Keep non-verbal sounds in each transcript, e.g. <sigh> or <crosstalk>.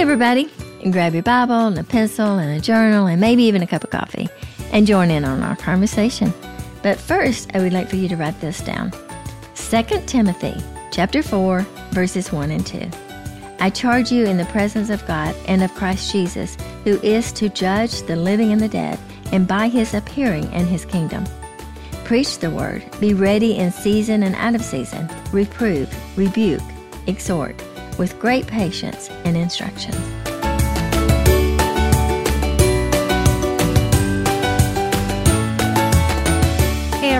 Everybody, and grab your Bible and a pencil and a journal and maybe even a cup of coffee and join in on our conversation. But first, I would like for you to write this down 2 Timothy chapter 4, verses 1 and 2. I charge you in the presence of God and of Christ Jesus, who is to judge the living and the dead, and by his appearing in his kingdom. Preach the word, be ready in season and out of season, reprove, rebuke, exhort with great patience and instruction.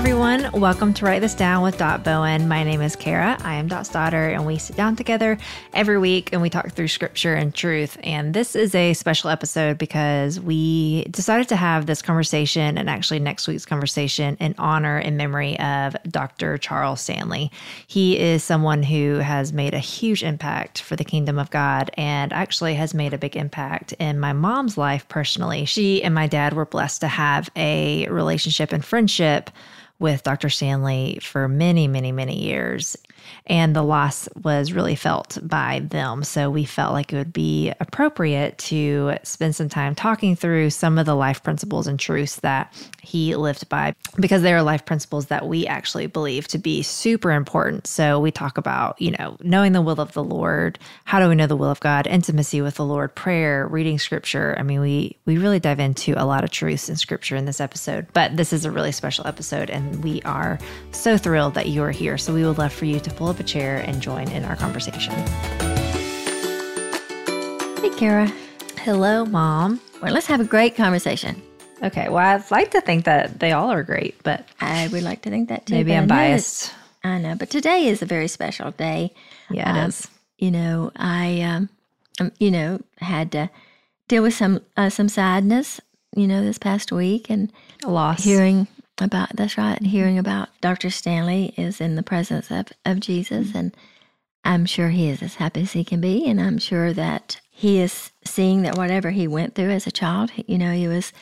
Everyone, welcome to Write This Down with Dot Bowen. My name is Cara. I am Dot's daughter, and we sit down together every week and we talk through scripture and truth. And this is a special episode because we decided to have this conversation and actually next week's conversation in honor and memory of Dr. Charles Stanley. He is someone who has made a huge impact for the kingdom of God and actually has made a big impact in my mom's life personally. She and my dad were blessed to have a relationship and friendship with Dr. Stanley for many, many, many years. And the loss was really felt by them. So we felt like it would be appropriate to spend some time talking through some of the life principles and truths that he lived by, because they are life principles that we actually believe to be super important. So we talk about, you know, knowing the will of the Lord. How do we know the will of God? Intimacy with the Lord, prayer, reading scripture. I mean, we we really dive into a lot of truths in scripture in this episode. But this is a really special episode and we are so thrilled that you are here. So we would love for you to pull up a chair and join in our conversation. Hey, Cara. Hello, Mom. Well, let's have a great conversation. Okay, well, I'd like to think that they all are great, but I would like to think that too. maybe I'm I biased. I know, but today is a very special day. Yeah, it Um, is. You know, I, um, um, you know, had to deal with some uh, some sadness. You know, this past week, and A loss. hearing about that's right hearing about dr stanley is in the presence of, of jesus and i'm sure he is as happy as he can be and i'm sure that he is seeing that whatever he went through as a child you know he was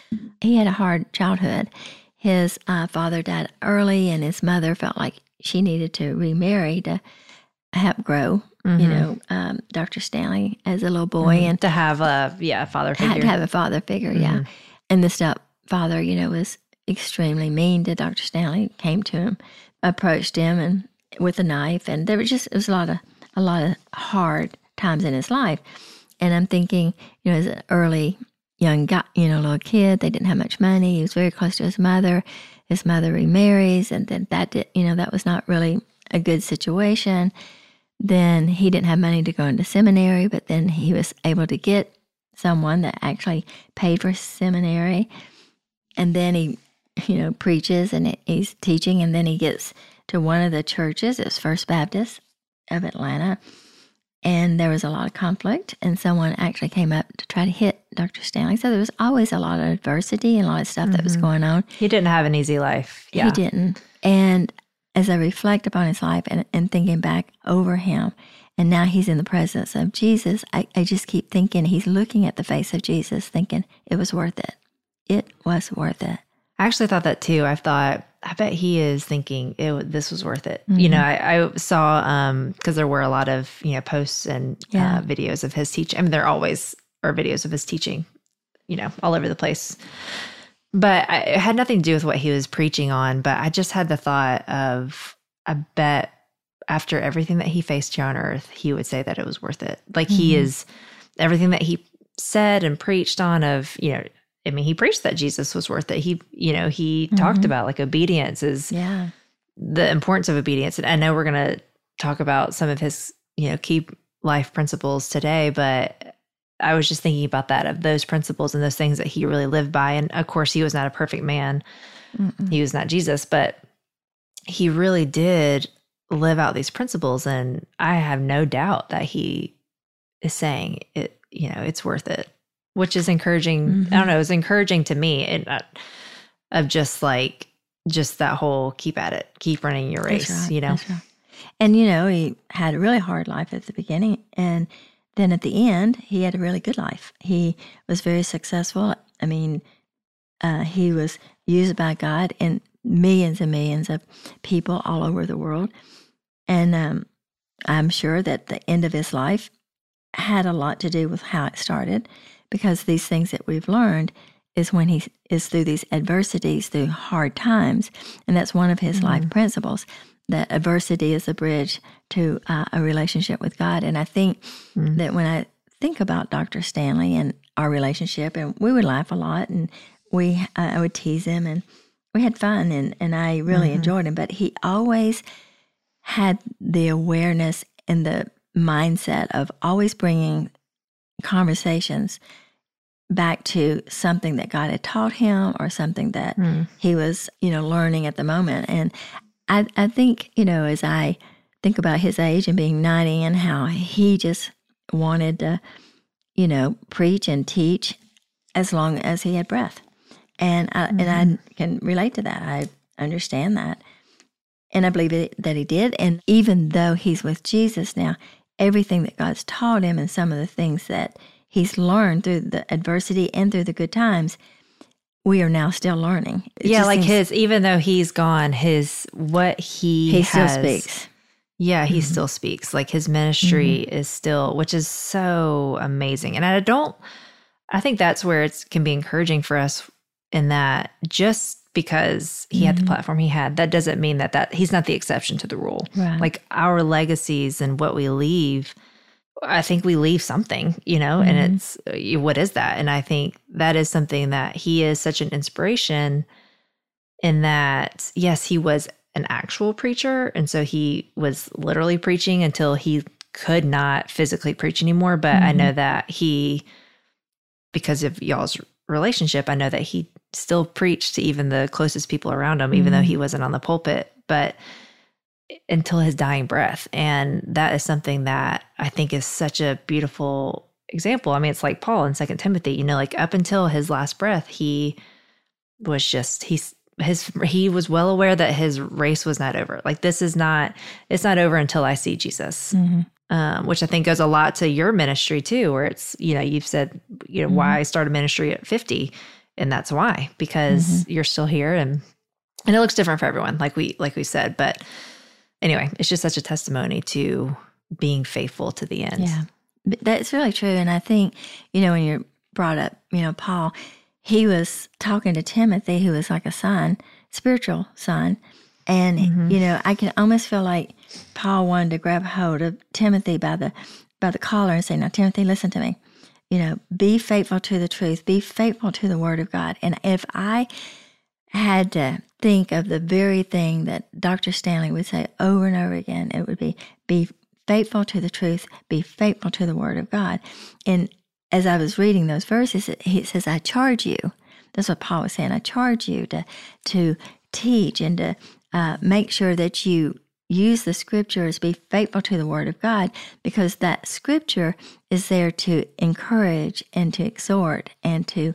he had a hard childhood his uh, father died early and his mother felt like she needed to remarry to help grow you Mhm. know um, dr stanley as a little boy Mhm. and to have a yeah father had figure. to have a father figure, yeah. Mhm. And the stepfather, you know, was extremely mean to Dr. Stanley. Came to him, approached him, and with a knife, and there was just it was a lot of a lot of hard times in his life. And I'm thinking, you know, as an early young guy, you know, little kid, they didn't have much money. He was very close to his mother. His mother remarries, and then that did, you know, that was not really a good situation. Then he didn't have money to go into seminary, but then he was able to get someone that actually paid for seminary. And then he, you know, preaches and he's teaching. And then he gets to one of the churches, it's First Baptist of Atlanta. And there was a lot of conflict, and someone actually came up to try to hit Dr. Stanley. So there was always a lot of adversity and a lot of stuff that was Mhm. going on. He didn't have an easy life. Yeah. He didn't. And as I reflect upon his life and, and thinking back over him, and now he's in the presence of Jesus, I, I just keep thinking he's looking at the face of Jesus, thinking it was worth it. It was worth it. I actually thought that too. I thought, I bet he is thinking it, this was worth it. You know, I, I saw um because there were a lot of you know posts and Yeah. uh, videos of his teaching. I mean, there always are videos of his teaching, you know, all over the place. But I, it had nothing to do with what he was preaching on. But I just had the thought of, I bet after everything that he faced here on earth, he would say that it was worth it. Like he Mhm. is everything that he said and preached on of, you know, I mean, he preached that Jesus was worth it. He, you know, he talked Mhm. about like obedience is Yeah. the importance of obedience. And I know we're going to talk about some of his, you know, key life principles today, but I was just thinking about that of those principles and those things that he really lived by. And of course, he was not a perfect man. Mm-mm. He was not Jesus, but he really did live out these principles. And I have no doubt that he is saying it, you know, it's worth it, which is encouraging. I Mhm. don't know, it was encouraging to me and uh, of just like, just that whole keep at it, keep running your race, right, you know? right. And you know, he had a really hard life at the beginning, and then at the end, he had a really good life. He was very successful. I mean, uh, he was used by God in millions and millions of people all over the world. And um, I'm sure that the end of his life, had a lot to do with how it started because these things that we've learned is when he is through these adversities, through hard times. And that's one of his mm-hmm. life principles that adversity is a bridge to uh, a relationship with God. And I think mm-hmm. that when I think about Dr. Stanley and our relationship, and we would laugh a lot and we uh, I would tease him and we had fun and, and I really mm-hmm. enjoyed him. But he always had the awareness and the mindset of always bringing conversations back to something that God had taught him or something that mm. he was, you know, learning at the moment. And I, I think, you know, as I think about his age and being 90 and how he just wanted to, you know, preach and teach as long as he had breath. And I, mm-hmm. and I mm-hmm. can relate to that. I understand that. And I believe it, that he did. And even though he's with Jesus now, everything that God's taught him and some of the things that he's learned through the adversity and through the good times, we are now still learning. It yeah, like his, even though he's gone, his, what he, he has, still speaks. Yeah, he mm-hmm. still speaks. Like his ministry mm-hmm. is still, which is so amazing. And I don't, I think that's where it can be encouraging for us in that just because he mm-hmm. had the mm-hmm. platform he had, that doesn't mean that that he's not the exception to the rule. Right. Like our legacies and what we leave, I think we leave something, you know, mm-hmm. and it's what is that? And I think that is something that he is such an inspiration in that yes, he was an actual preacher and so he was literally preaching until he could not physically preach anymore, but mm-hmm. I know that he because of y'all's relationship, I know that he still preached to even the closest people around him, mm-hmm. even though he mm-hmm. wasn't on the pulpit, but until his dying breath. And that is something that I think is such a beautiful example. I mean, it's like Paul in Second Timothy, you know, like up until his last breath, he was just, he's, his he was well aware that his race was not over. Like this is not it's not over until I see Jesus. Mm-hmm um, which I think goes a lot to your ministry too, where it's, you know, you've said, you know, mm-hmm. why I started ministry at 50. And that's why, because mm-hmm. you're still here and and it looks different for everyone, like we like we said. But anyway, it's just such a testimony to being faithful to the end. Yeah. That's really true. And I think, you know, when you're brought up, you know, Paul, he was talking to Timothy, who was like a son, spiritual son. And, mm-hmm. you know, I can almost feel like Paul wanted to grab hold of Timothy by the by the collar and say, Now, Timothy, listen to me. You know, be faithful to the truth, be faithful to the word of God. And if I had to think of the very thing that Dr. Stanley would say over and over again, it would be be faithful to the truth, be faithful to the word of God. And as I was reading those verses, he says, I charge you. That's what Paul was saying. I charge you to to teach and to uh, make sure that you use the scriptures, be faithful to the word of God, because that scripture is there to encourage and to exhort and to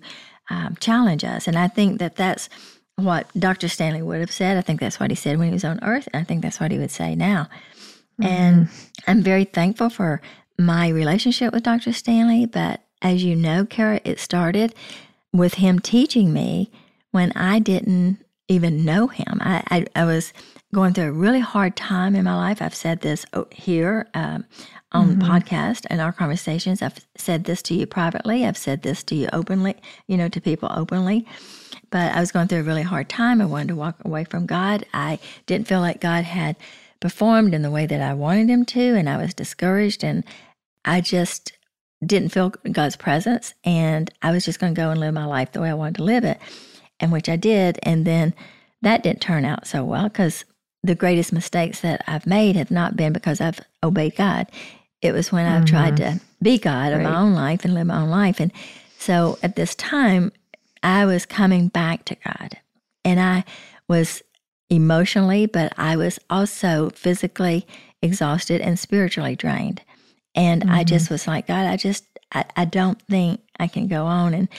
um, challenge us. And I think that that's what Dr. Stanley would have said. I think that's what he said when he was on earth. And I think that's what he would say now. Mm-hmm. And I'm very thankful for my relationship with Dr. Stanley. But as you know, Cara, it started with him teaching me when I didn't even know him. I, I, I, was going through a really hard time in my life. I've said this here um, on mm-hmm. the podcast and our conversations. I've said this to you privately. I've said this to you openly, you know, to people openly. But I was going through a really hard time. I wanted to walk away from God. I didn't feel like God had performed in the way that I wanted him to, and I was discouraged. And I just didn't feel God's presence. And I was just going to go and live my life the way I wanted to live it and which I did. And then that didn't turn out so well because the greatest mistakes that I've made have not been because I've obeyed God. It was when mm-hmm. I've tried to be God right. of my own life and live my own life. And so at this time, I was coming back to God. And I was emotionally, but I was also physically exhausted and spiritually drained. And mm-hmm. I just was like, God, I just, I, I don't think I can go on. And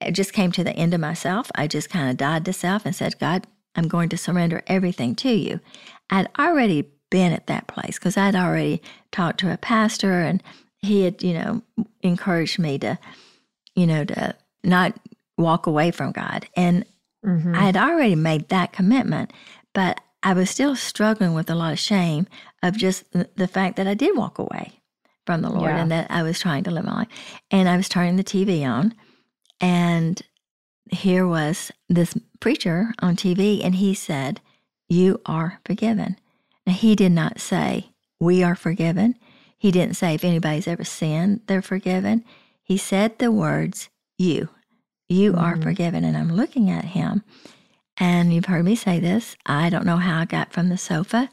I just came to the end of myself. I just kind of died to self and said, God, I'm going to surrender everything to you. I'd already been at that place because I'd already talked to a pastor and he had, you know, encouraged me to, you know, to not walk away from God. And mm-hmm. I had already made that commitment, but I was still struggling with a lot of shame of just the fact that I did walk away from the Lord Yeah. and that I was trying to live my life. And I was turning the TV on, and here was this preacher on TV, and he said, You are forgiven. Now, he did not say, We are forgiven. He didn't say, If anybody's ever sinned, they're forgiven. He said the words, You. You are Mhm. forgiven. And I'm looking at him, and you've heard me say this. I don't know how I got from the sofa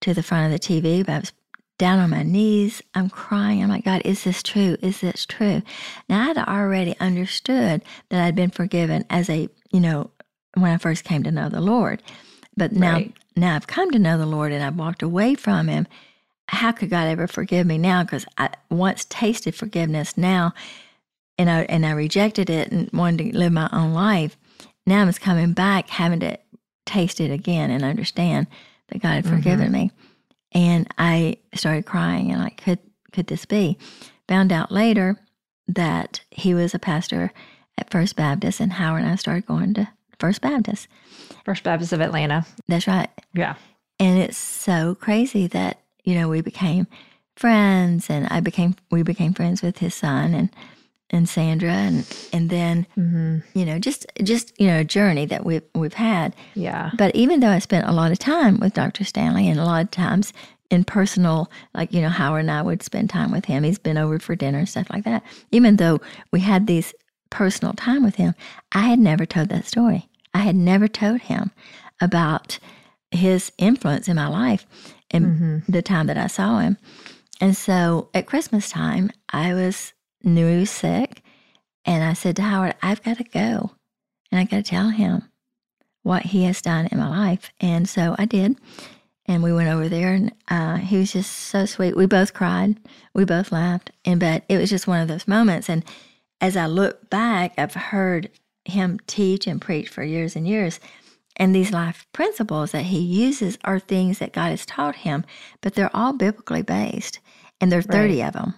to the front of the TV, but I was down on my knees. I'm crying. I'm like, God, is this true? Is this true? Now, I'd already understood that I'd been forgiven as a, you know, when I first came to know the Lord. But now, Right. now I've come to know the Lord and I've walked away from Him. How could God ever forgive me now? Because I once tasted forgiveness now, and I and I rejected it and wanted to live my own life. Now I'm just coming back, having to taste it again and understand that God had forgiven mm-hmm. me. And I started crying and like, could could this be? Found out later that he was a pastor at First Baptist, and Howard and I started going to First Baptist. First Baptist of Atlanta. That's right. Yeah. And it's so crazy that, you know, we became friends and I became we became friends with his son and and Sandra and and then, Mm-hmm. you know, just just, you know, a journey that we've we've had. Yeah. But even though I spent a lot of time with Dr. Stanley and a lot of times in personal, like, you know, Howard and I would spend time with him. He's been over for dinner and stuff like that. Even though we had these personal time with him, I had never told that story. I had never told him about his influence in my life and Mm-hmm. the time that I saw him. And so at Christmas time, I was knew he was sick, and I said to Howard, "I've got to go, and I got to tell him what he has done in my life." And so I did, and we went over there, and uh, he was just so sweet. We both cried, we both laughed, and but it was just one of those moments. And as I look back, I've heard him teach and preach for years and years. And these life principles that he uses are things that God has taught him, but they're all biblically based. And there are 30 of them.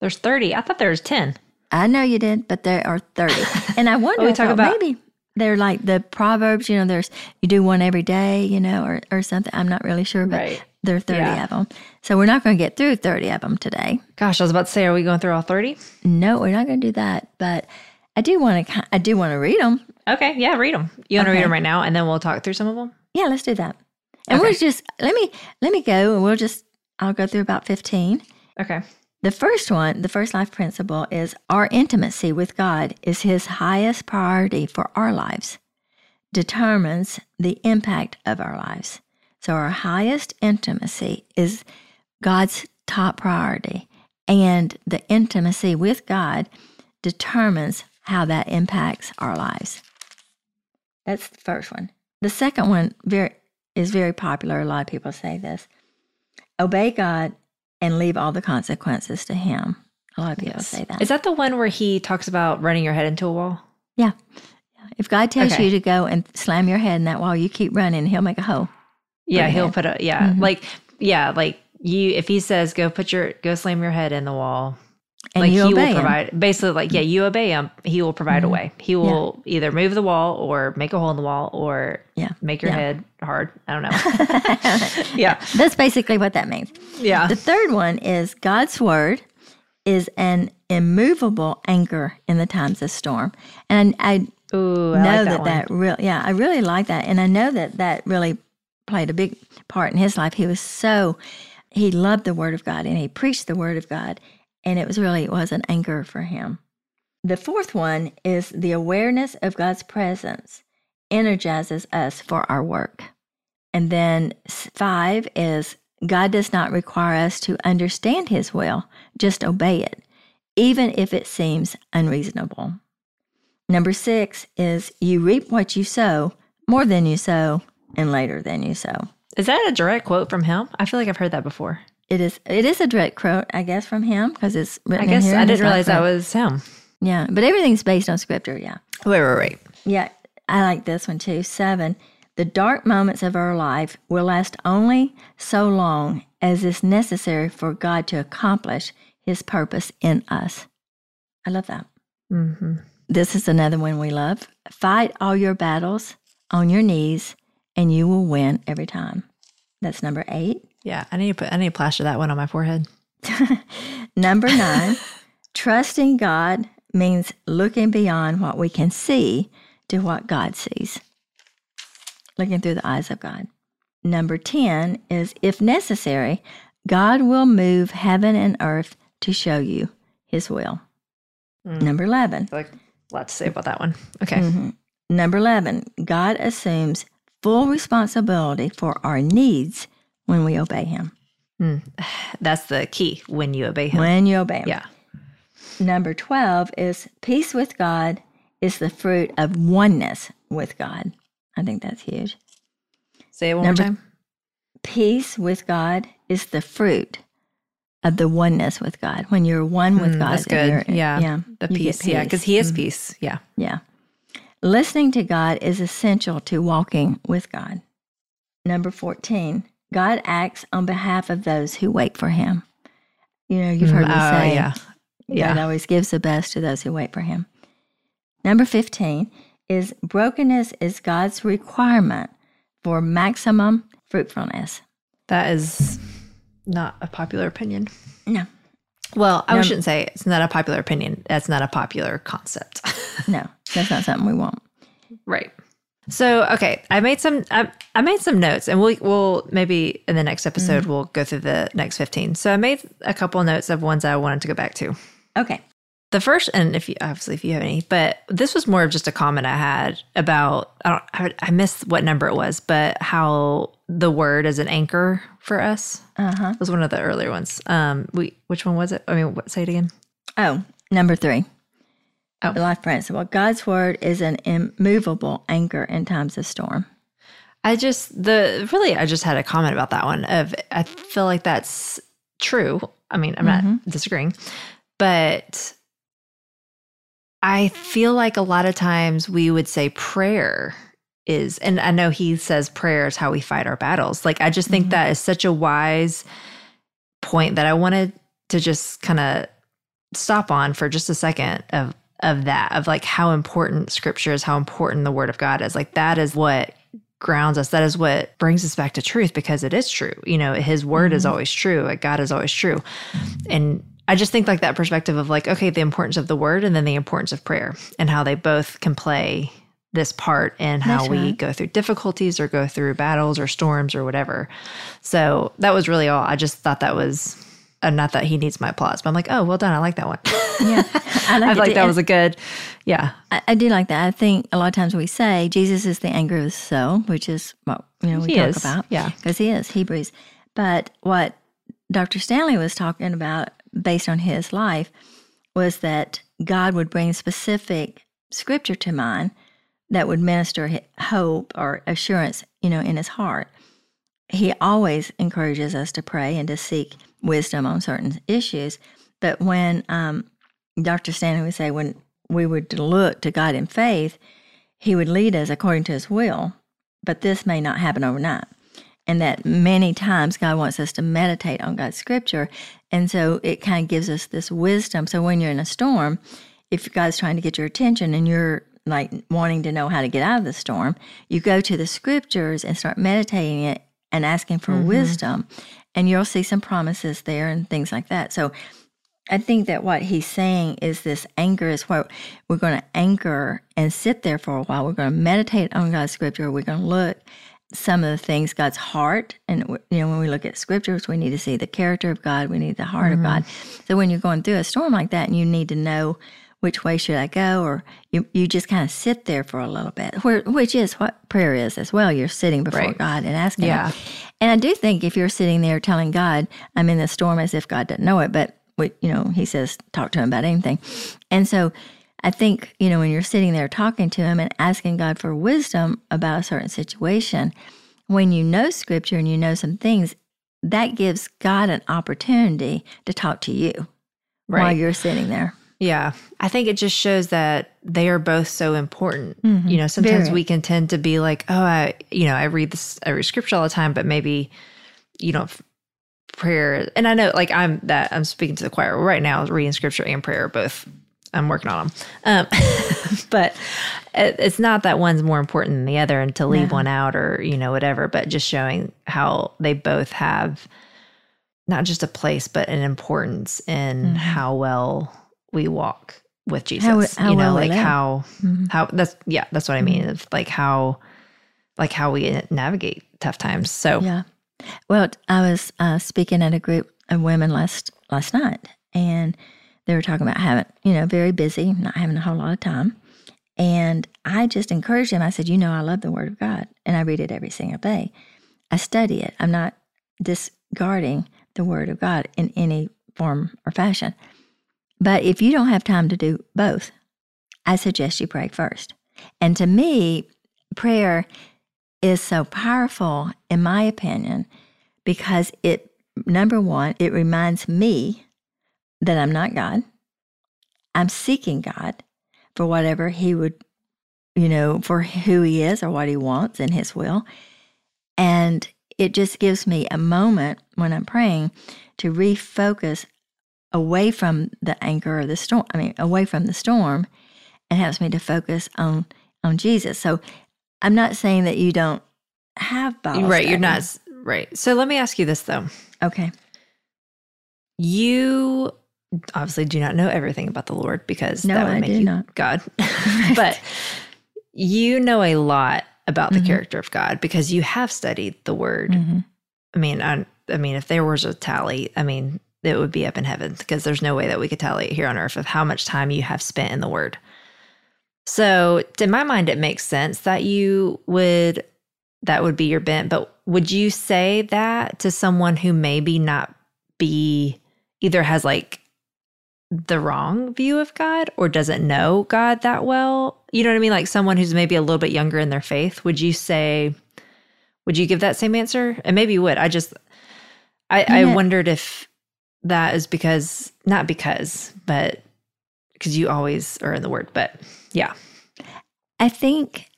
There's 30. I thought there was 10. I know you did, but there are 30. <laughs> And I wonder, oh, we talk thought about- maybe they're like the Proverbs, you know, there's, you do one every day, you know, or, or something. I'm not really sure, but Right. there are 30 Yeah. of them. So we're not going to get through 30 of them today. Gosh, I was about to say, are we going through all 30? No, we're not going to do that. But I do want to, I do want to read them. Okay. Yeah, read them. You want to read them right now and then we'll talk through some of them? Yeah, let's do that. And Okay. we'll just, let me, let me go and we'll just, I'll go through about 15. Okay. The first one, the first life principle is our intimacy with God is His highest priority for our lives, determines the impact of our lives. So, our highest intimacy is God's top priority, and the intimacy with God determines how that impacts our lives. That's the first one. The second one very is very popular. A lot of people say this. Obey God and leave all the consequences to him. A lot of people say that. Is that the one where he talks about running your head into a wall? yeah. If God tells Okay. you to go and slam your head in that wall, you keep running, he'll make a hole. Yeah, he'll head. put a yeah, Mhm. like yeah, like you if he says go put your go slam your head in the wall, And like he will him. provide basically like yeah, you obey him, he will provide a Mhm. way. He will either move the wall or make a hole in the wall or Yeah. make your Yeah. head hard. I don't know. <laughs> yeah. That's basically what that means. Yeah. The third one is God's word is an immovable anchor in the times of storm. And I Ooh, I know like that that, that, really, yeah, I really like that. And I know that that really played a big part in his life. He was so, he loved the word of God and he preached the word of God. And it was really, it was an anchor for him. The fourth one is the awareness of God's presence energizes us for our work. And then five is God does not require us to understand his will, just obey it, even if it seems unreasonable. Number six is you reap what you sow, more than you sow, and later than you sow. Is that a direct quote from him? I feel like I've heard that before. It is it is a direct quote, I guess, from him because it's written. I in guess I didn't realize that was him. Yeah, but everything's based on scripture. Yeah, Wait, wait, wait. yeah. I like this one too. Seven. The dark moments of our life will last only so long as is necessary for God to accomplish His purpose in us. I love that. Mm-hmm. This is another one we love. Fight all your battles on your knees, and you will win every time. That's number eight. Yeah, I need to put I need to plaster that one on my forehead. <laughs> Number nine, <laughs> trusting God means looking beyond what we can see to what God sees, looking through the eyes of God. Number 10 is if necessary, God will move heaven and earth to show you his will. Mm. Number 11. Like, a lot to say about that one. Okay. Mhm. Number 11, God assumes full responsibility for our needs when we obey him. Mm. <sighs> That's the key when you obey him. When you obey him. yeah. Number 12 is peace with God is the fruit of oneness with God. I think that's huge. Say it one Number- more time. Peace with God is the fruit of the oneness with God. When you're one with Mm, God, that's good. Yeah. Yeah. The get peace. Yeah. Because he is Mhm. peace. Yeah. Yeah. Listening to God is essential to walking with God. Number 14, God acts on behalf of those who wait for him. You know, you've heard me Mm, oh, say, yeah. God always gives the best to those who wait for him. Number 15 is brokenness is God's requirement for maximum fruitfulness. That is not a popular opinion. No, Well, I Num- shouldn't say it's not a popular opinion. That's not a popular concept. <laughs> no, that's not something we want. right. So, okay, I made some I, I made some notes and we'll we'll maybe in the next episode we'll go through the next 15. So, I made a couple notes of ones I wanted to go back to. Okay. The first, and if you obviously if you have any, but this was more of just a comment I had about I don't I, I missed what number it was, but how the word is an anchor for us Uh huh. was one of the earlier ones. Um, we which one was it? I mean, what, say it again. Oh, number three. Oh. Life principle. God's word is an immovable anchor in times of storm. I just the really I just had a comment about that one. Of I feel like that's true. I mean, I'm not disagreeing, but I feel like a lot of times we would say prayer is, and I know he says prayer is how we fight our battles. Like, I just think Mhm. that is such a wise point that I wanted to just kind of stop on for just a second of of that of like how important scripture is how important the word of god is. Like that is what grounds us. That is what brings us back to truth because it is true. You know his word is Mhm. always true. Like god is always true. And i just think like that perspective of like okay the importance of the word and then the importance of prayer and how they both can play this part in how That's we right. go through difficulties or go through battles or storms or whatever. So that was really all. I just thought that was uh, not that he needs my applause but i'm like oh well done i like that one <laughs> Yeah. I <laughs> I like, it like that was a good, yeah. I, I do like that. I think a lot of times we say Jesus is the anger of the soul, which is what you know we He talk is, about. yeah. because he is Hebrews. But what Dr. Stanley was talking about, based on his life, was that God would bring specific scripture to mind that would minister hope or assurance, you know, in his heart. He always encourages us to pray and to seek wisdom on certain issues. But when um, Dr. Stanley would say, when we would look to God in faith, he would lead us according to his will. But this may not happen overnight and that many times God wants us to meditate on God's scripture. And so it kind of gives us this wisdom. So when you're in a storm, if God's trying to get your attention and you're like wanting to know how to get out of the storm, you go to the scriptures and start meditating it and asking for Mhm. wisdom. And you'll see some promises there and things like that. So I think that what he's saying is this anchor is what we're going to anchor and sit there for a while. We're going to meditate on God's scripture. We're going to look some of the things God's heart, and you know when we look at scriptures, we need to see the character of God. We need the heart of mm-hmm. God. So when you're going through a storm like that, and you need to know which way should I go, or you you just kind of sit there for a little bit, where, which is what prayer is as well. You're sitting before Right. God and asking. Him. And I do think if you're sitting there telling God, I'm in the storm as if God doesn't know it, but we, you know, he says, talk to him about anything. And so I think, you know, when you're sitting there talking to him and asking God for wisdom about a certain situation, when you know scripture and you know some things, that gives God an opportunity to talk to you while you're sitting there. Yeah. I think it just shows that they are both so important. Mhm. You know, sometimes Very. we can tend to be like, oh, I, you know, I read this, I read scripture all the time, but maybe, you know, prayer. And I know, like, I'm that I'm speaking to the choir right now, reading scripture and prayer, both. I'm working on them. Um, <laughs> but it, it's not that one's more important than the other and to leave No. one out or, you know, whatever, but just showing how they both have not just a place, but an importance in Mhm. how well we walk with Jesus. How how you know, well like how Mhm. how that's yeah, that's what I mean. Of like how like how we navigate tough times. So Yeah. Well, I was uh, speaking at a group of women last last night, and they were talking about having, you know, very busy, not having a whole lot of time. And I just encouraged them. I said, you know, I love the Word of God, and I read it every single day. I study it. I'm not discarding the Word of God in any form or fashion. But if you don't have time to do both, I suggest you pray first. And to me, prayer is so powerful, in my opinion, because it, number one, it reminds me that I'm not God. I'm seeking God for whatever He would, you know, for who He is or what He wants in His will. And it just gives me a moment when I'm praying to refocus away from the anchor of the storm, I mean, away from the storm, and helps me to focus on on Jesus. So I'm not saying that you don't have Bible right, you're not right. So let me ask you this though. Okay. You obviously do not know everything about the Lord because No, that would I make you not. God. <laughs> <laughs> but you know a lot about the Mhm. character of God because you have studied the word. Mhm. I mean, I, I mean, if there was a tally, I mean, it would be up in heaven because there's no way that we could tally it here on earth of how much time you have spent in the word. So, in my mind, it makes sense that you would, that would be your bent. But would you say that to someone who maybe not be either has like the wrong view of God or doesn't know God that well? You know what I mean? Like someone who's maybe a little bit younger in their faith, would you say, would you give that same answer? And maybe you would. I just, I, I wondered if that is because, not because, but because you always are in the word. But yeah. I think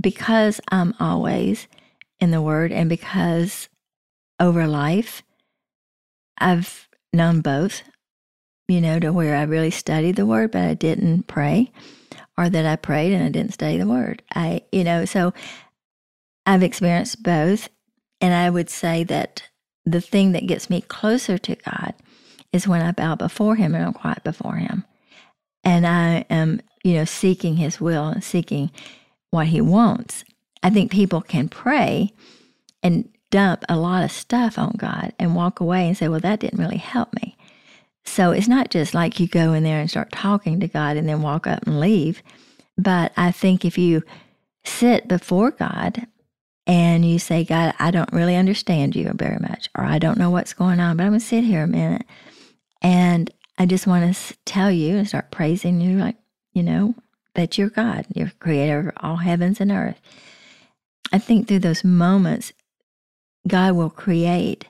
because I'm always in the Word and because over life, I've known both, you know, to where I really studied the Word, but I didn't pray, or that I prayed and I didn't study the Word. I, you know, so I've experienced both. And I would say that the thing that gets me closer to God is when I bow before Him and I'm quiet before Him. And I am, you know, seeking His will and seeking what He wants. I think people can pray and dump a lot of stuff on God and walk away and say, well, that didn't really help me. So it's not just like you go in there and start talking to God and then walk up and leave. But I think if you sit before God and you say, God, I don't really understand you very much, or I don't know what's going on, but I'm going to sit here a minute and I just want to tell you and start praising you, like, you know, that you're God, you're creator of all heavens and earth. I think through those moments, God will create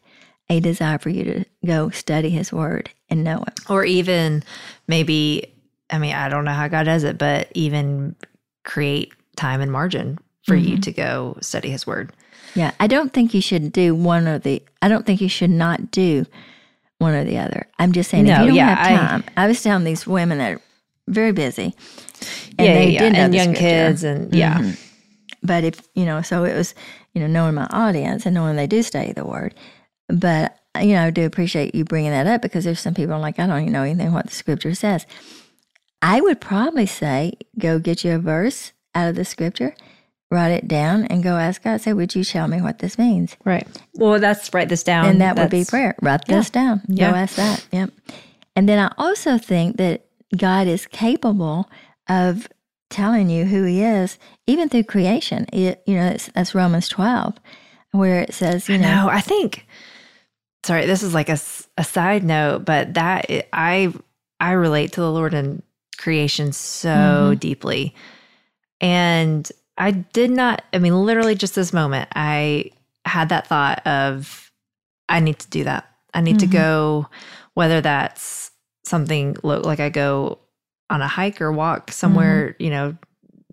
a desire for you to go study his word and know it. Or even maybe, I mean, I don't know how God does it, but even create time and margin for you Mhm. to go study his word. Yeah, I don't think you should do one or the. I don't think you should not do one or the other. I'm just saying if No, you don't yeah, have I- time. I, was telling these women that are very busy, and yeah, they yeah, did know and young scripture. kids, and yeah, Mhm. But if you know, so it was you know knowing my audience and knowing they do study the word. But you know, I do appreciate you bringing that up because there's some people like I don't even know anything what the scripture says. I would probably say go get you a verse out of the scripture, write it down, and go ask God. Say, would you tell me what this means? right. Well, that's write this down, and that would be prayer. Write this down. Yeah. Go ask that. Yep. And then I also think that God is capable of telling you who He is, even through creation. It, you know, it's, that's Romans twelve, where it says, you know, No, I think. Sorry, this is like a, a side note, but that I I relate to the Lord in creation so Mhm. deeply, and I did not. I mean, literally, just this moment, I had that thought of I need to do that. I need to Mhm. go, whether that's something lo- like I go on a hike or walk somewhere, you know,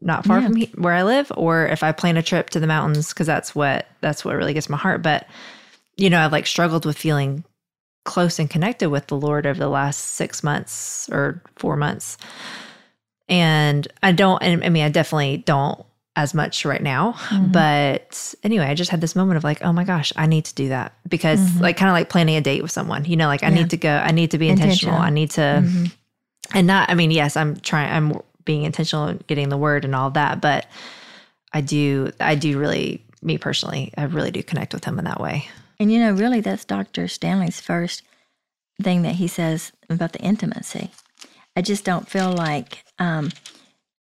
not far Yeah. from he- where I live, or if I plan a trip to the mountains, because that's what that's what really gets my heart. But you know, I've like struggled with feeling close and connected with the Lord over the last six months or four months, and I don't. and I mean, I definitely don't as much right now. Mm-hmm. But anyway, I just had this moment of like, oh my gosh, I need to do that because mm-hmm. like kind of like planning a date with someone, you know, like I need to go, I need to be intentional. Intentional. I need to, mm-hmm. and not, I mean, yes, I'm trying, I'm being intentional in getting the word and all that, but I do, I do really, me personally, I really do connect with him in that way. And you know, really, that's Dr. Stanley's first thing that he says about the intimacy. I just don't feel like um,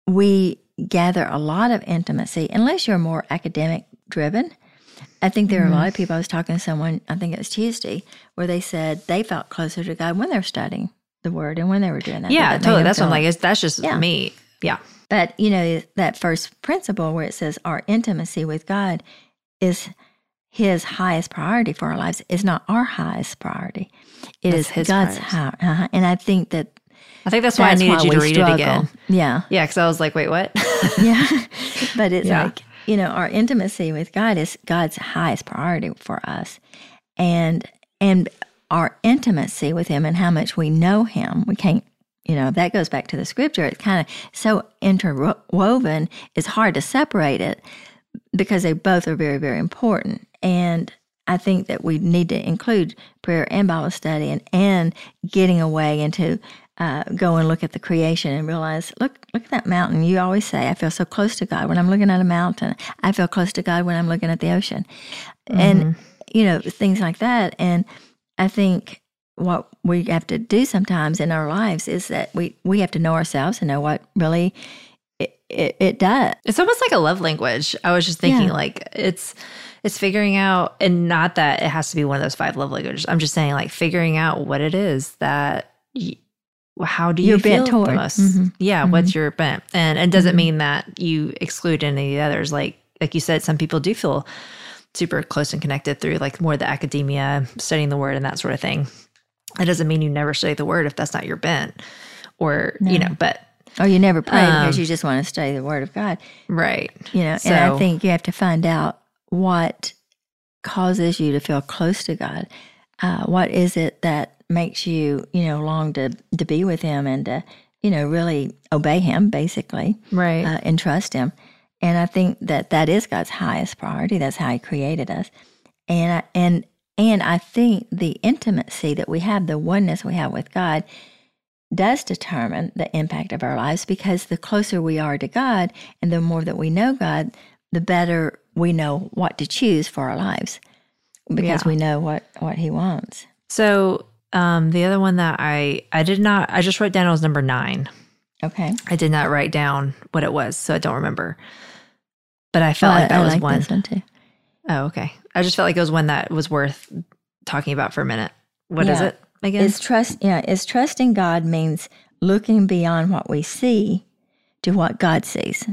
we gather a lot of intimacy unless you're more academic driven. I think there are a lot of people. I was talking to someone, I think it was Tuesday, where they said they felt closer to God when they're studying the Word and when they were doing that. Yeah, That totally. That's what I'm like, that's just Yeah. me. Yeah. But you know that first principle where it says our intimacy with God is His highest priority for our lives is not our highest priority. It That's is his God's priorities. high. Uh-huh. And I think that I think that's why I that's needed why you to read struggle. it again. Yeah, Yeah, because I was like, wait, what? <laughs> yeah. <laughs> but it's Yeah. like you know our intimacy with God is God's highest priority for us, and and our intimacy with Him and how much we know Him. We can't. You know, that goes back to the scripture. It's kind of so interwoven, it's hard to separate it because they both are very, very important. And I think that we need to include prayer and Bible study and, and getting away into uh, go and look at the creation and realize, look, look at that mountain. You always say, I feel so close to God when I'm looking at a mountain. I feel close to God when I'm looking at the ocean. And, you know, things like that. And I think what we have to do sometimes in our lives is that we, we have to know ourselves and know what really it, it, it does. It's almost like a love language. I was just thinking Yeah. like it's it's figuring out and not that it has to be one of those five love languages. I'm just saying like figuring out what it is that y how do you You're feel the toward. most? Mhm. Yeah, what's your bent? And it doesn't mean that you exclude any of the others. Like like you said, some people do feel super close and connected through like more the academia, studying the word and that sort of thing. It doesn't mean you never study the word if that's not your bent. Or, you know, but Or you never pray Um, because you just want to study the Word of God. right. You know, and I think you have to find out what causes you to feel close to God. Uh, what is it that makes you, you know, long to to be with Him and to, you know, really obey Him, basically, Right. uh, and trust Him. And I think that that is God's highest priority. That's how He created us. And I, and and I think the intimacy that we have, the oneness we have with God, does determine the impact of our lives because the closer we are to God and the more that we know God, the better we know what to choose for our lives because Yeah. we know what, what He wants. So um, the other one that I I did not I just wrote down it was number nine. Okay. I did not write down what it was, so I don't remember. But I felt Well, like that I was like one. one too. Oh, okay. I just felt like it was one that was worth talking about for a minute. What is Yeah. it again? Is trust yeah, is trusting God means looking beyond what we see to what God sees.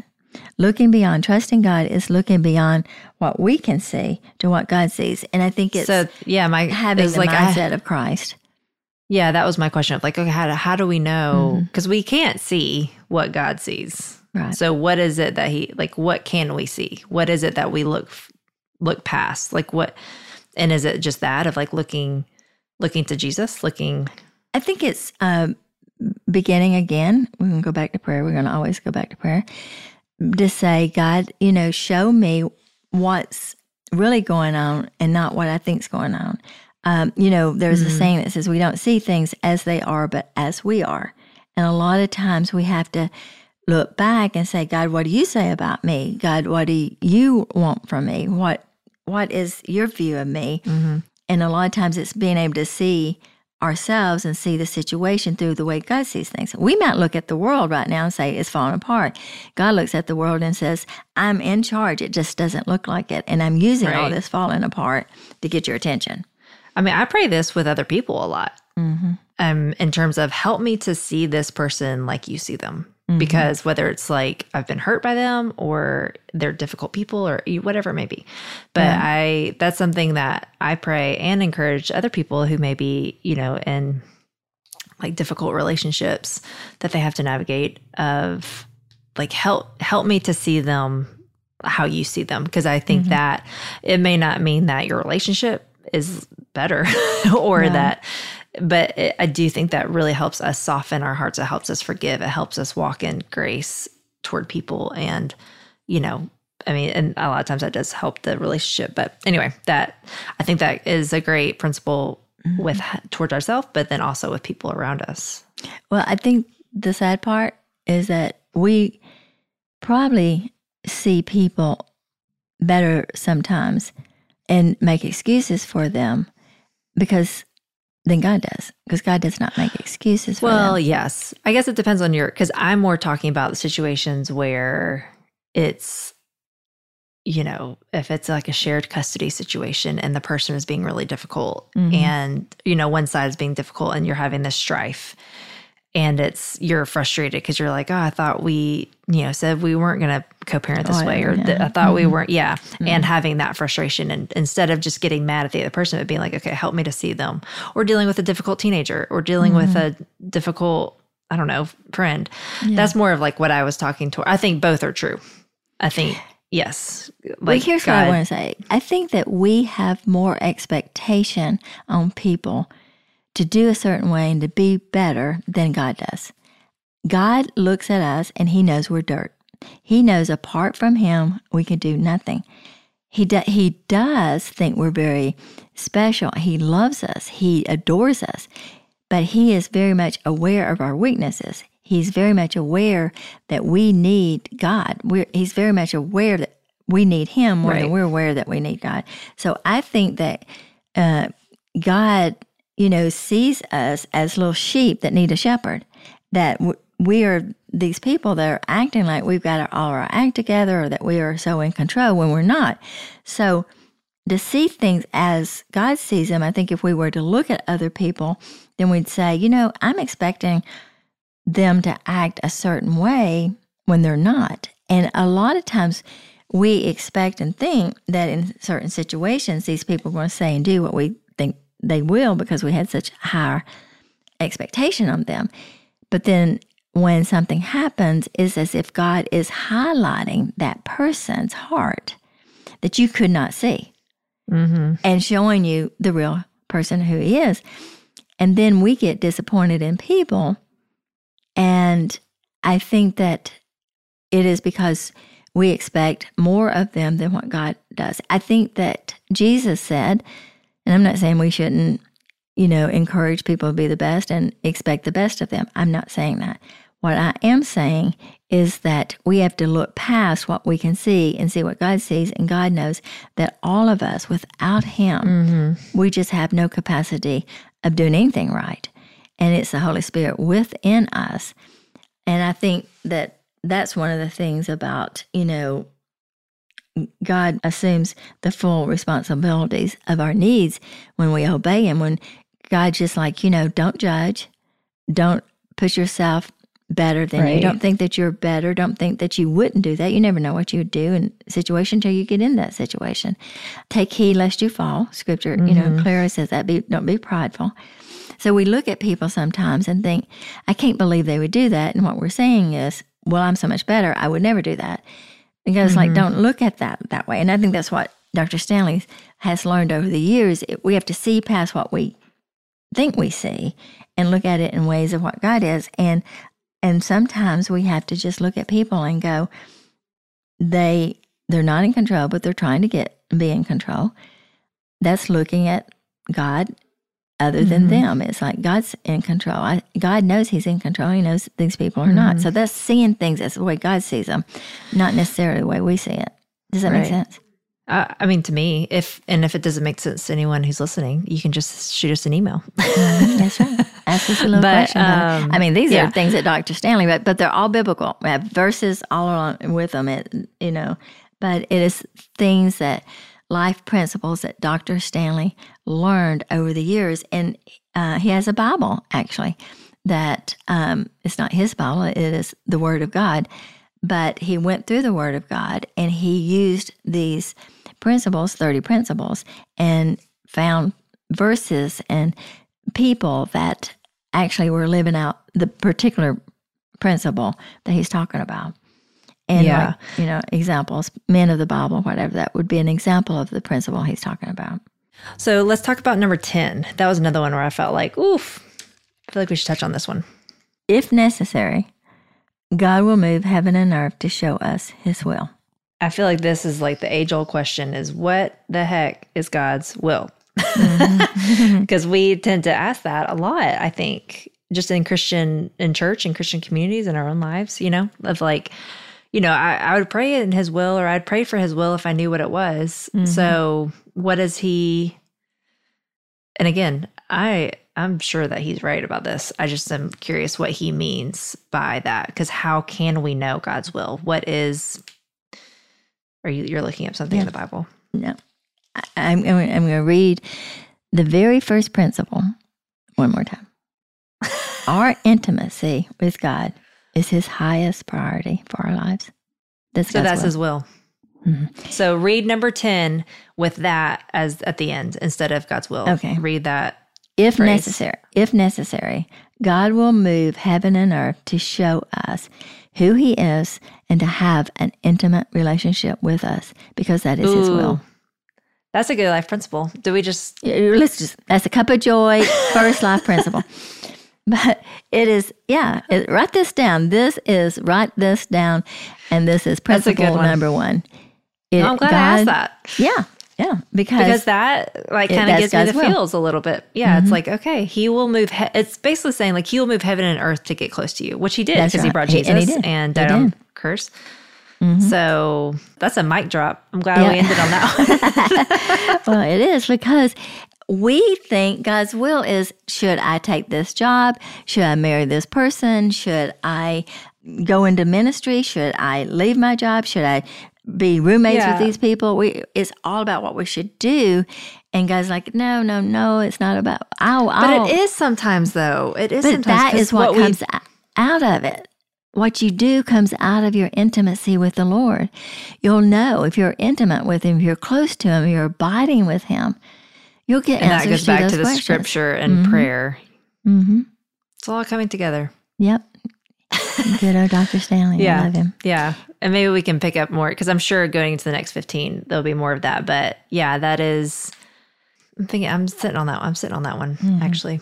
Looking beyond trusting God is looking beyond what we can see to what God sees. And I think it's so yeah, my having it's the like I- mindset of Christ. Yeah, that was my question of like, okay, how do, how do we know? Mm-hmm. Because we can't see what God sees. Right. So what is it that he like? What can we see? What is it that we look look past? Like what? And is it just that of like looking looking to Jesus, looking I think it's um, beginning again. We're going to go back to prayer. We're going to always go back to prayer to say, God, you know, show me what's really going on and not what I think's going on. Um, you know, there's a saying that says we don't see things as they are, but as we are. And a lot of times we have to look back and say, God, what do you say about me? God, what do you want from me? What what is your view of me? And a lot of times it's being able to see ourselves and see the situation through the way God sees things. We might look at the world right now and say it's falling apart. God looks at the world and says, I'm in charge. It just doesn't look like it. And I'm using all this falling apart to get your attention. I mean, I pray this with other people a lot. Mm-hmm. Um, in terms of help me to see this person like you see them, mm-hmm. because whether it's like I've been hurt by them or they're difficult people or whatever it may be, but I that's something that I pray and encourage other people who may be you know in like difficult relationships that they have to navigate of like help help me to see them how you see them. Because I think mm-hmm. that it may not mean that your relationship is better <laughs> or that but it, I do think that really helps us soften our hearts it helps us forgive it helps us walk in grace toward people and you know, I mean, and a lot of times that does help the relationship. But anyway, that I think that is a great principle mm-hmm. with towards ourselves, but then also with people around us. Well, I think the sad part is that we probably see people better sometimes and make excuses for them because than God does, because God does not make excuses. well, them. yes, I guess it depends on your. Because I'm more talking about the situations where it's, you know, if it's like a shared custody situation and the person is being really difficult, mm-hmm. and you know one side is being difficult, and you're having this strife, and it's you're frustrated because you're like, oh, I thought we, you know, said we weren't going to co-parent this oh, way, or th- I thought mm-hmm. we weren't, yeah, mm-hmm. and having that frustration, and instead of just getting mad at the other person, but being like, okay, help me to see them, or dealing with a difficult teenager, or dealing mm-hmm. with a difficult, I don't know, friend. Yeah. That's more of like what I was talking to. I think both are true. I think. <sighs> Yes. Like here's God. what I want to say. I think that we have more expectation on people to do a certain way and to be better than God does. God looks at us and he knows we're dirt. He knows apart from him, we can do nothing. He, do, he does think we're very special. He loves us. He adores us. But he is very much aware of our weaknesses. He's very much aware that we need God. We're, he's very much aware that we need him more right. than we're aware that we need God. So I think that uh, God you know, sees us as little sheep that need a shepherd, that we are these people that are acting like we've got all our act together or that we are so in control when we're not. So to see things as God sees them, I think if we were to look at other people, then we'd say, you know, I'm expecting them to act a certain way when they're not. And a lot of times we expect and think that in certain situations, these people are going to say and do what we they will because we had such high expectation on them. But then when something happens, it's as if God is highlighting that person's heart that you could not see mm-hmm. and showing you the real person who he is. And then we get disappointed in people. And I think that it is because we expect more of them than what God does. I think that Jesus said and I'm not saying we shouldn't, you know, encourage people to be the best and expect the best of them. I'm not saying that. What I am saying is that we have to look past what we can see and see what God sees. And God knows that all of us, without Him, mm-hmm. we just have no capacity of doing anything right. And it's the Holy Spirit within us. And I think that that's one of the things about, you know, God assumes the full responsibilities of our needs when we obey Him. When God's just like, you know, don't judge, don't push yourself better than right. you. Don't think that you're better. Don't think that you wouldn't do that. You never know what you would do in a situation until you get in that situation. Take heed lest you fall. Scripture, mm-hmm. you know, mm-hmm. clearly says that. Be, don't be prideful. So we look at people sometimes and think, I can't believe they would do that. And what we're saying is, well, I'm so much better. I would never do that because mm-hmm. like don't look at that that way. And i think that's what dr stanley has learned over the years. We have to see past what we think we see and look at it in ways of what god is. And and sometimes we have to just look at people and go they they're not in control but they're trying to get be in control. That's looking at god other than mm-hmm. them. It's like God's in control. I, God knows He's in control. He knows these people are mm-hmm. not. So that's seeing things as the way God sees them, not necessarily the way we see it. Does that right. make sense? Uh, I mean, to me, if and if it doesn't make sense to anyone who's listening, you can just shoot us an email. Mm-hmm. that's right. <laughs> Ask us a little but, question. Um, I mean, these yeah. are things that Dr. Stanley, but but they're all biblical. We have verses all along with them. It you know, but it is things that life principles that Dr. Stanley learned over the years. And uh, he has a Bible, actually, that um, it's not his Bible, it is the Word of God. But he went through the Word of God and he used these principles, 30 principles, and found verses and people that actually were living out the particular principle that he's talking about and yeah. like, you know examples men of the bible whatever that would be an example of the principle he's talking about. So let's talk about number 10 that was another one where i felt like oof i feel like we should touch on this one. If necessary god will move heaven and earth to show us his will. I feel like this is like the age old question is what the heck is God's will? Mm-hmm. <laughs> <laughs> Because we tend to ask that a lot, I think, just in Christian, in church and Christian communities in our own lives, you know, of like, you know, I, I would pray in his will or I'd pray for his will if I knew what it was. Mm-hmm. So what is he? And again, I I'm sure that he's right about this. I just am curious what he means by that because how can we know God's will? What is? Are you you're looking up something in the Bible? No. I, I'm, I'm going to read the very first principle one more time. <laughs> our intimacy with God is his highest priority for our lives. That's So God's that's will. his will. Mhm. So read number ten with that as at the end instead of God's will. Okay. Read that. If phrase. necessary, if necessary, God will move heaven and earth to show us who he is and to have an intimate relationship with us because that is his will. That's a good life principle. Do we just Let's just, that's a cup of joy, first life principle. <laughs> But it is, yeah, it, write this down. This is, write this down. And this is That's a good principle one. number one. It- I'm glad I asked that. Yeah, yeah. Because, because that like kind of gives me the will. Mm-hmm. feels a little bit. Yeah, it's like okay, he will move. He- it's basically saying like he will move heaven and earth to get close to you, which he did because he right. brought He- Jesus and he did. and died on did. Mm-hmm. curse. So that's a mic drop. I'm glad Yeah. we ended on that. <laughs> one. well, it is because we think God's will is should I take this job? Should I marry this person? Should I go into ministry? Should I leave my job? Should I be roommates Yeah. with these people? We it's all about what we should do. And God's like, no, no, no, it's not about. I'll, but I'll, it is sometimes though. It is But sometimes that is what, comes o- out of it. What you do comes out of your intimacy with the Lord. You'll know if you're intimate with Him, if you're close to Him, you're abiding with Him. You'll get and that answers goes back those to the questions. scripture and prayer. Mm-hmm. It's all coming together. Yep. <laughs> Good old Dr. Stanley. Yeah. I love him. Yeah. And maybe we can pick up more because I'm sure going into the next 15, there'll be more of that. But yeah, that is, I'm thinking, I'm sitting on that one. I'm sitting on that one actually.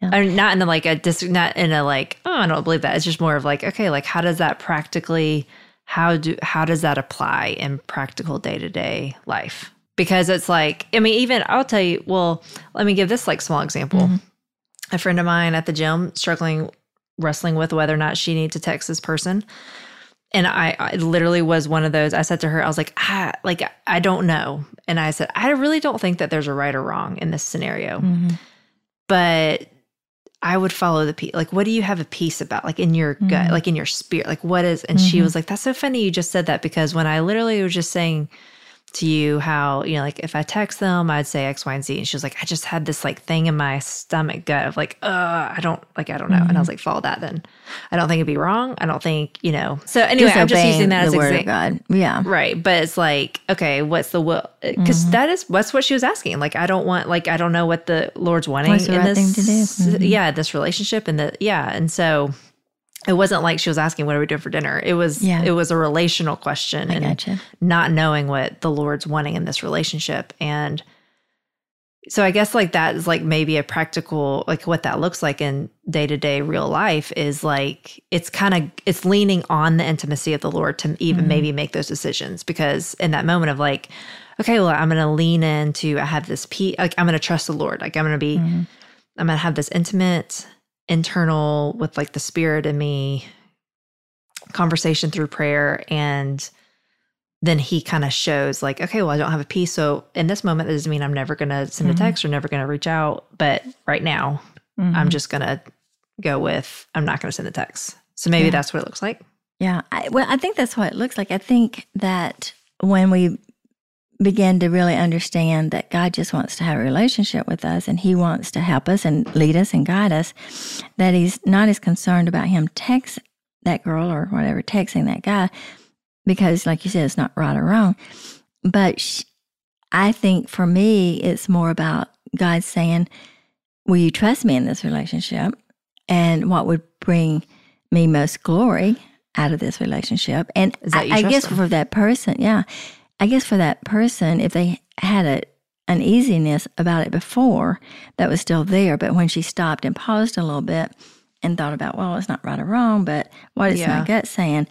Yeah. Or not in a like a dis, not in a like, oh, I don't believe that. It's just more of like, okay, like how does that practically, how do, how does that apply in practical day to day life? Because it's like, I mean, even I'll tell you, well, let me give this like small example. Mm-hmm. A friend of mine at the gym struggling, wrestling with whether or not she needs to text this person and I, I literally was one of those. I said to her, I was like, ah, like I don't know, and I said, I really don't think that there's a right or wrong in this scenario, mm-hmm. but I would follow the peace. Like, what do you have a peace about? Like in your gut, mm-hmm. like in your spirit, like what is? And she was like, that's so funny you just said that because when I literally was just saying to you how you know like if I text them I'd say X Y and Z and she was like I just had this like thing in my stomach gut of like uh I don't like I don't know and I was like follow that then I don't think it'd be wrong I don't think you know so anyway I'm just using that as an word of God. Yeah. Right. But it's like, okay, what's the will? Because Mm-hmm. is that's what she was asking. Like, I don't want, like, I don't know what the Lord's wanting What's in right this. thing to do? Mhm. Yeah, this relationship and the yeah, and so it wasn't like she was asking, "What are we doing for dinner?" It was, Yeah. it was a relational question I and gotcha. not knowing what the Lord's wanting in this relationship and. So I guess like that is like maybe a practical like what that looks like in day-to-day real life is like it's kind of it's leaning on the intimacy of the Lord to even Mm-hmm. maybe make those decisions because in that moment of like okay well I'm going to lean into I have this peace like I'm going to trust the Lord like I'm to be Mm-hmm. I'm going to have this intimate internal with like the spirit in me conversation through prayer and then he kind of shows like okay well i don't have a peace so in this moment that doesn't mean i'm never going to send Mhm. a text or never going to reach out but right now Mm-hmm. i'm just going to go with i'm not going to send the text so maybe Yeah. that's what it looks like Yeah. I, well, I think that's what it looks like. I think that when we begin to really understand that God just wants to have a relationship with us and He wants to help us and lead us and guide us, that He's not as concerned about Him text that girl or whatever, texting that guy, because, like you said, it's not right or wrong. But sh- I think for me, it's more about God saying, Will you trust me in this relationship? And what would bring me most glory out of this relationship. And I, I guess for that person, yeah, I guess for that person, if they had a uneasiness about it before, that was still there. But when she stopped and paused a little bit and thought about, well, it's not right or wrong, but what is Yeah. my gut saying?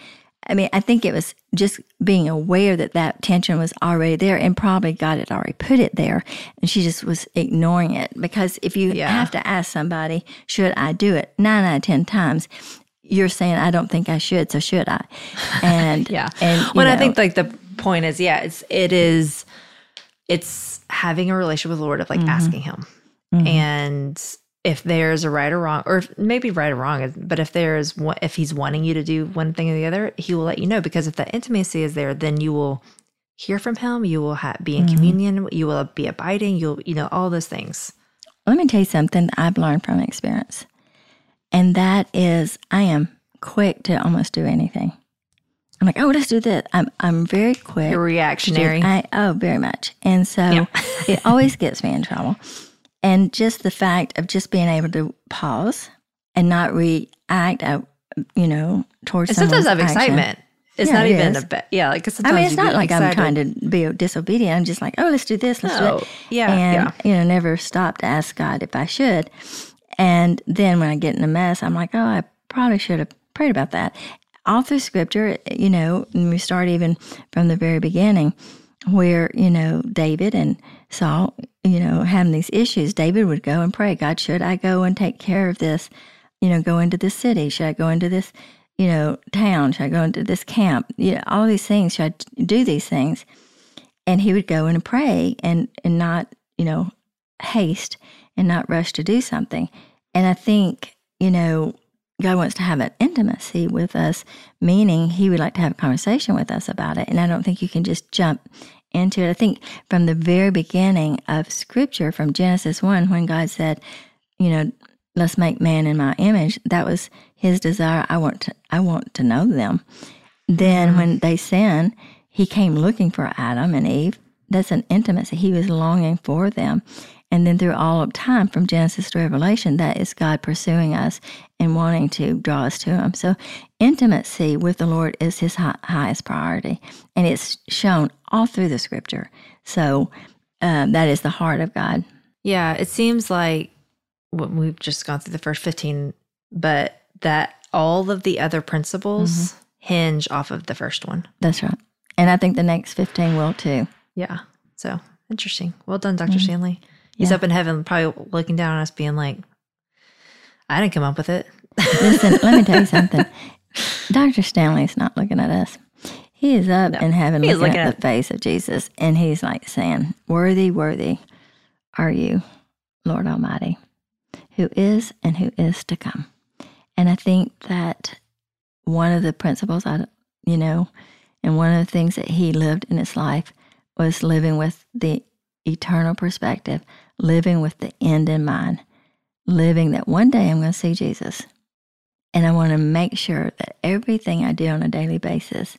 I mean, I think it was just being aware that that tension was already there and probably God had already put it there. And she just was ignoring it. Because if you Yeah. have to ask somebody, should I do it? Nine out of 10 times, you're saying, I don't think I should. So should I? <laughs> And, Yeah. And, when I think like the point is, yeah, it's it is it's having a relationship with the Lord of Mm-hmm. like asking him. And if there's a right or wrong, or if, maybe right or wrong, but if there's one, if he's wanting you to do one thing or the other, he will let you know because if the intimacy is there, then you will hear from him. You will ha- be in Mm-hmm. communion. You will be abiding. You'll, you know, all those things. let me tell you something that I've learned from experience. And that is, I am quick to almost do anything. I'm like, oh, let's do this. I'm, I'm very quick. You're reactionary. I, oh, very much. And so Yeah. <laughs> it always gets me in trouble. And just the fact of just being able to pause and not react, uh, you know, towards And sometimes I have excitement. It's Yeah, not it even is. a bit. Yeah, like I mean, it's not like I'm trying to be disobedient. I'm just like, oh, let's do this, let's do it. Yeah, and, yeah. you know, never stop to ask God if I should. And then when I get in a mess, I'm like, oh, I probably should have prayed about that. All through scripture, you know, and we start even from the very beginning where, you know, David and Saul, you know, having these issues, David would go and pray, God, should I go and take care of this? You know, go into this city? Should I go into this, you know, town? Should I go into this camp? You know, all these things. Should I do these things? And he would go and pray and, and not, you know, haste and not rush to do something. And I think, you know, God wants to have an intimacy with us, meaning He would like to have a conversation with us about it. And I don't think you can just jump into it. I think from the very beginning of Scripture, from Genesis 1, when God said, you know, let's make man in my image, that was His desire. I want to, I want to know them. Then mm-hmm. when they sin, He came looking for Adam and Eve. That's an intimacy. He was longing for them. And then through all of time, from Genesis to Revelation, that is God pursuing us and wanting to draw us to Him. So, intimacy with the Lord is His hi- highest priority, and it's shown all through the Scripture. So, um, that is the heart of God. Yeah, it seems like we've just gone through the first 15, but that all of the other principles Mm-hmm. hinge off of the first one. That's right. And I think the next 15 will too. Yeah. So interesting. Well done, doctor Stanley. He's. Yeah. up in heaven, probably looking down on us, being like, I didn't come up with it. Listen, let me tell you <laughs> something. Dr. Stanley's not looking at us. He is up in heaven looking, looking at at- the face of Jesus, and he's like saying, Worthy, worthy are you, Lord Almighty, who is and who is to come. And I think that one of the principles, I, you know, and one of the things that he lived in his life was living with the eternal perspective, living with the end in mind, living that one day I'm going to see Jesus. And I want to make sure that everything I do on a daily basis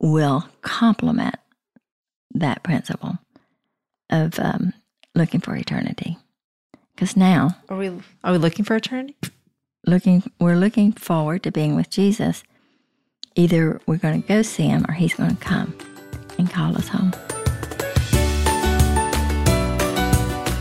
will complement that principle of um, looking for eternity. Because now, Are we are we looking for eternity? looking, we're looking forward to being with Jesus. Either we're going to go see him or he's going to come and call us home.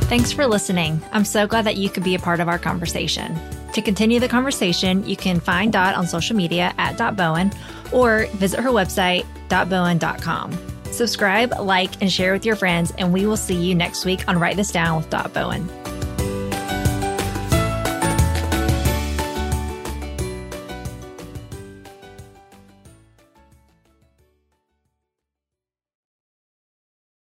Thanks for listening. I'm so glad that you could be a part of our conversation. To continue the conversation, you can find Dot on social media at Dot Bowen or visit her website, dotbowen.com. Subscribe, like, and share with your friends, and we will see you next week on Write This Down with Dot Bowen.